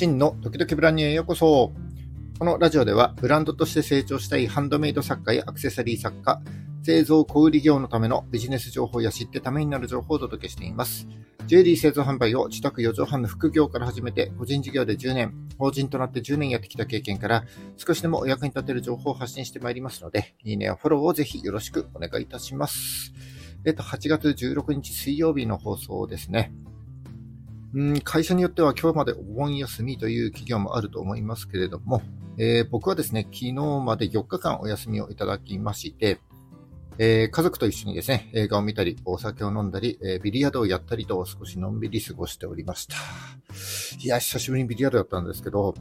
真の時々ブランニュへようこそ。このラジオではブランドとして成長したいハンドメイド作家やアクセサリー作家、製造小売業のためのビジネス情報や知ってためになる情報をお届けしています。ジュエリー製造販売を自宅4畳半の副業から始めて、個人事業で10年、法人となって10年やってきた経験から、少しでもお役に立てる情報を発信してまいりますので、いいねやフォローをぜひよろしくお願いいたします。えっと、8月16日水曜日の放送ですね。うん、会社によっては今日までお盆休みという企業もあると思いますけれども、えー、僕はですね、昨日まで4日間お休みをいただきまして、えー、家族と一緒にですね、映画を見たり、お酒を飲んだり、えー、ビリヤードをやったりと少しのんびり過ごしておりました。いや、久しぶりにビリヤードやったんですけど、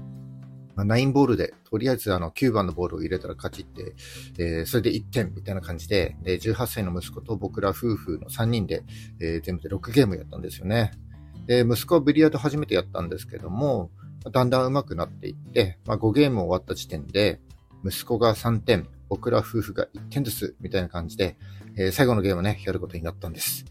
まあ、9ボールで、とりあえずあの9番のボールを入れたら勝ちって、えー、それで1点みたいな感じで、で、18歳の息子と僕ら夫婦の3人で、え、全部で6ゲームやったんですよね。で、息子はビリヤード初めてやったんですけども、だんだん上手くなっていって、まあ、5ゲーム終わった時点で、息子が3点、僕ら夫婦が1点ずつ、みたいな感じで、えー、最後のゲームをね、やることになったんです。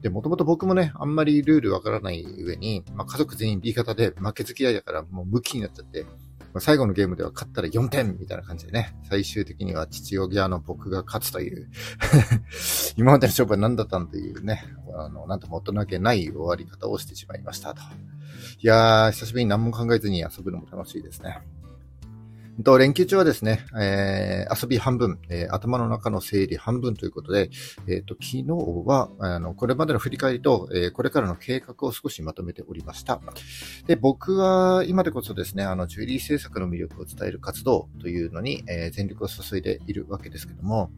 で、もともと僕もね、あんまりルールわからない上に、まあ、家族全員 B 型で負けず嫌いだからもう無気になっちゃって、ま、最後のゲームでは勝ったら4点みたいな感じでね、最終的には父親の僕が勝つという 今までの勝負は何だったんというね、あの、なんとも大人げない終わり方をしてしまいましたと。いやー、久しぶりに何も考えずに遊ぶのも楽しいですね。と、連休中はですね、えー、遊び半分、えー、頭の中の整理半分ということで、えっ、ー、と、昨日は、あの、これまでの振り返りと、えー、これからの計画を少しまとめておりました。で、僕は今でこそですね、あの、ジュエリー制作の魅力を伝える活動というのに、えー、全力を注いでいるわけですけども、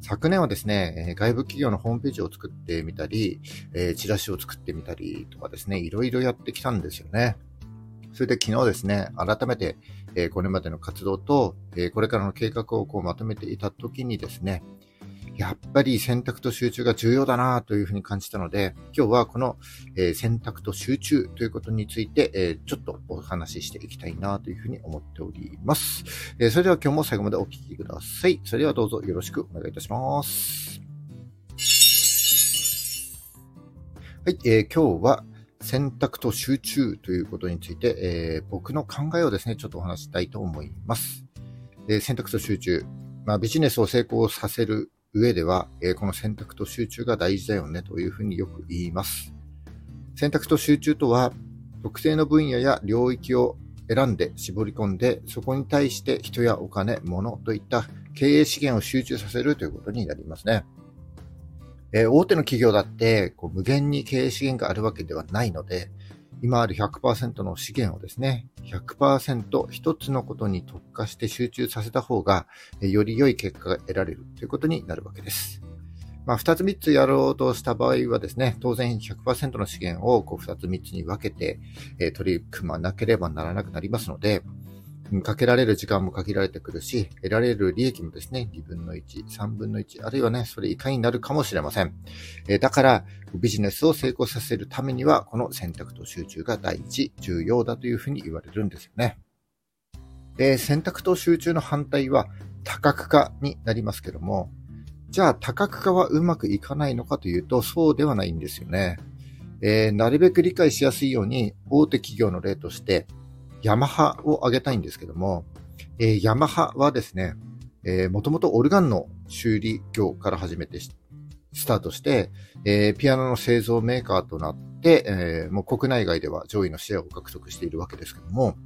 昨年はですね、外部企業のホームページを作ってみたり、えー、チラシを作ってみたりとかですね、いろいろやってきたんですよね。それで昨日ですね、改めて、えー、これまでの活動と、えー、これからの計画をこうまとめていたときにですね、やっぱり選択と集中が重要だなというふうに感じたので、今日はこの、えー、選択と集中ということについて、えー、ちょっとお話ししていきたいなというふうに思っております。えー、それでは今日も最後までお聴きください。それではどうぞよろしくお願いいたします。はい、えー、今日は選択と集中ということについて、えー、僕の考えをですね、ちょっとお話したいと思います。え選択と集中。まあ、ビジネスを成功させる上では、えこの選択と集中が大事だよねというふうによく言います。選択と集中とは、特定の分野や領域を選んで絞り込んで、そこに対して人やお金、物といった経営資源を集中させるということになりますね。えー、大手の企業だってこう無限に経営資源があるわけではないので、今ある100%の資源をですね、100%一つのことに特化して集中させた方が、より良い結果が得られるということになるわけです。まあ、二つ三つやろうとした場合はですね、当然100%の資源をこう二つ三つに分けて、え取り組まなければならなくなりますので、かけられる時間も限られてくるし、得られる利益もですね、2分の1、3分の1、あるいはね、それ以下になるかもしれません。えだから、ビジネスを成功させるためには、この選択と集中が第一、重要だというふうに言われるんですよね。で、選択と集中の反対は多角化になりますけども、じゃあ多角化はうまくいかないのかというと、そうではないんですよね。えー、なるべく理解しやすいように、大手企業の例として、ヤマハを挙げたいんですけども、えー、ヤマハはですね、えー、もともとオルガンの修理業から始めてスタートして、えー、ピアノの製造メーカーとなって、えー、もう国内外では上位のシェアを獲得しているわけですけども、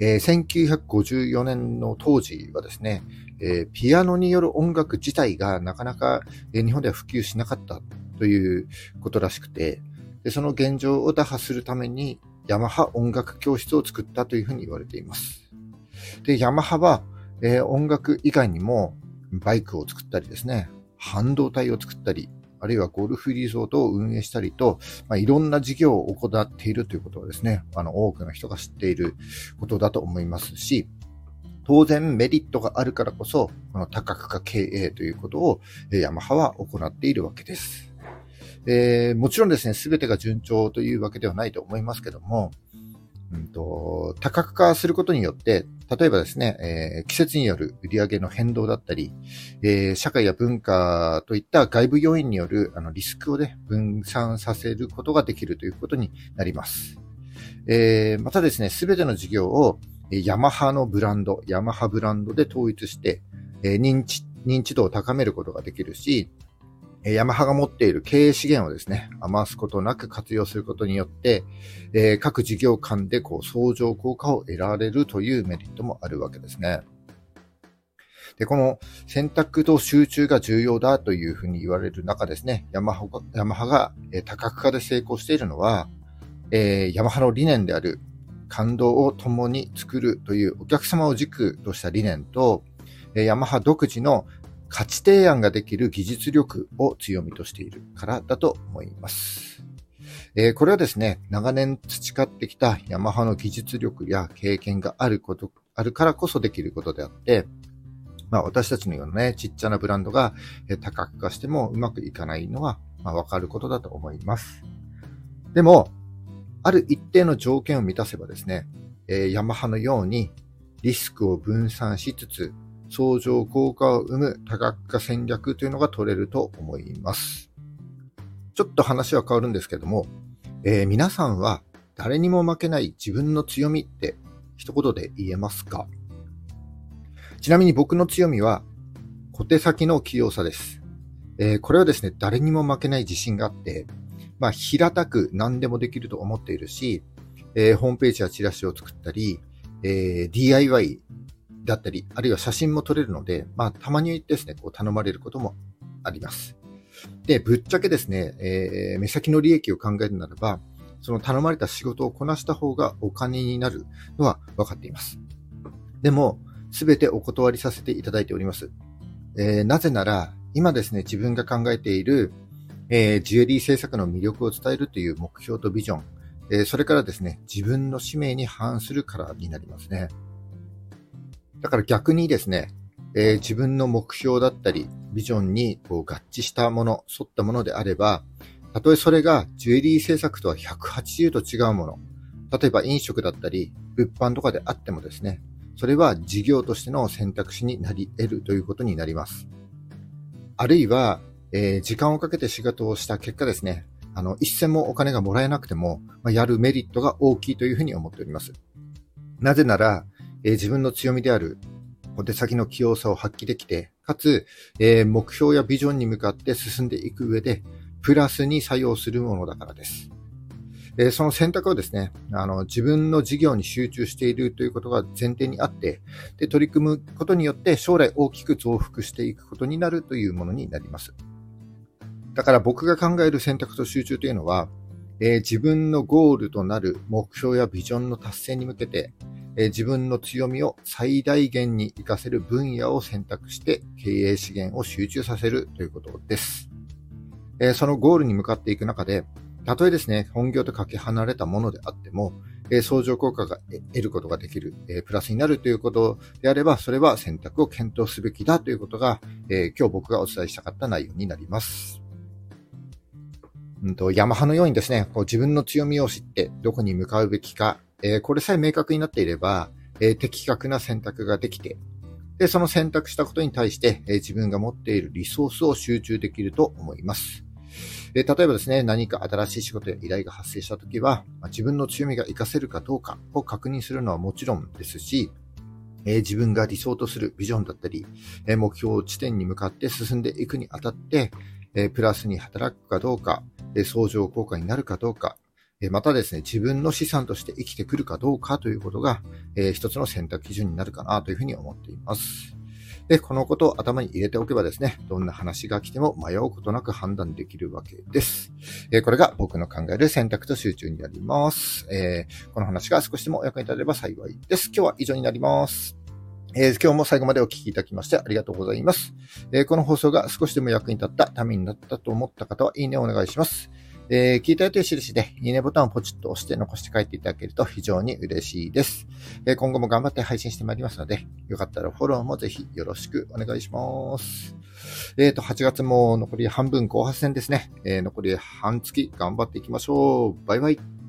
えー、1954年の当時はですね、えー、ピアノによる音楽自体がなかなか、日本では普及しなかったということらしくて、でその現状を打破するために、ヤマハ音楽教室を作ったというふうに言われています。で、ヤマハは、えー、音楽以外にもバイクを作ったりですね、半導体を作ったり、あるいはゴルフリゾートを運営したりと、まあ、いろんな事業を行っているということはですね、あの、多くの人が知っていることだと思いますし、当然メリットがあるからこそ、この多角化経営ということを、ヤマハは行っているわけです。えー、もちろんですね、すべてが順調というわけではないと思いますけども、うんと、多角化することによって、例えばですね、えー、季節による売り上げの変動だったり、えー、社会や文化といった外部要因によるあのリスクをね、分散させることができるということになります。えー、またですね、すべての事業をヤマハのブランド、ヤマハブランドで統一して、えー、認知、認知度を高めることができるし、ヤマハが持っている経営資源をですね、余すことなく活用することによって、え、各事業間でこう相乗効果を得られるというメリットもあるわけですね。で、この選択と集中が重要だというふうに言われる中ですね、ヤマハがヤマハが多角化で成功しているのは、え、ヤマハの理念である感動を共に作るというお客様を軸とした理念と、ヤマハ独自の価値提案ができる技術力を強みとしているからだと思います。えー、これはですね、長年培ってきたヤマハの技術力や経験があること、あるからこそできることであって、まあ私たちのようなね、ちっちゃなブランドが多角化してもうまくいかないのは、まあわかることだと思います。でも、ある一定の条件を満たせばですね、えー、ヤマハのようにリスクを分散しつつ、相乗効果を生む多角化戦略というのが取れると思います。ちょっと話は変わるんですけども、えー、皆さんは誰にも負けない自分の強みって一言で言えますか？ちなみに僕の強みは小手先の器用さです。えー、これはですね、誰にも負けない自信があって、まあ、平たく何でもできると思っているし、えー、ホームページやチラシを作ったり、えー、DIY だったり、あるいは写真も撮れるので、まあ、たまにですね、こう頼まれることもあります。で、ぶっちゃけですね、えー、目先の利益を考えるならば、その頼まれた仕事をこなした方がお金になるのは分かっています。でも、すべてお断りさせていただいております。えー、なぜなら、今ですね、自分が考えている、えー、ジュエリー制作の魅力を伝えるという目標とビジョン、えー、それからですね、自分の使命に反するからになりますね。だから逆にですね、えー、自分の目標だったり、ビジョンにこう合致したもの、沿ったものであれば、たとえそれがジュエリー制作とは180度違うもの、例えば飲食だったり、物販とかであってもですね、それは事業としての選択肢になり得るということになります。あるいは、えー、時間をかけて仕事をした結果ですね、あの、一銭もお金がもらえなくても、まあ、やるメリットが大きいというふうに思っております。なぜなら、えー、自分の強みである小手先の器用さを発揮できて、かつ、えー、目標やビジョンに向かって進んでいく上で、プラスに作用するものだからです。えー、その選択をですね、あの、自分の事業に集中しているということが前提にあって、で、取り組むことによって将来大きく増幅していくことになるというものになります。だから僕が考える選択と集中というのは、えー、自分のゴールとなる目標やビジョンの達成に向けて、え自分の強みを最大限に活かせる分野を選択して経営資源を集中させるということです。えそのゴールに向かっていく中で、たとえですね、本業とかけ離れたものであっても、え相乗効果が得ることができる、えプラスになるということであれば、それは選択を検討すべきだということが、え今日僕がお伝えしたかった内容になります。うんと、ヤマハのようにですね、こう自分の強みを知ってどこに向かうべきか、えー、これさえ明確になっていれば、えー、的確な選択ができて、で、その選択したことに対して、えー、自分が持っているリソースを集中できると思います。え例えばですね、何か新しい仕事や依頼が発生したときは、まあ、自分の強みが活かせるかどうかを確認するのはもちろんですし、え自分が理想とするビジョンだったり、え目標地点に向かって進んでいくにあたって、えプラスに働くかどうか、え相乗効果になるかどうか、またですね、自分の資産として生きてくるかどうかということが、えー、一つの選択基準になるかなというふうに思っています。で、このことを頭に入れておけばですね、どんな話が来ても迷うことなく判断できるわけです。えー、これが僕の考える選択と集中になります。えー、この話が少しでも役に立てれば幸いです。今日は以上になります。えー、今日も最後までお聞きいただきましてありがとうございます。えー、この放送が少しでも役に立った、ためになったと思った方は、いいねをお願いします。えー、聞いたよという印で、いいねボタンをポチッと押して残して帰っていただけると非常に嬉しいです。えー、今後も頑張って配信してまいりますので、よかったらフォローもぜひよろしくお願いします。えっ、ー、と、8月も残り半分後発戦ですね。え、残り半月頑張っていきましょう。バイバイ。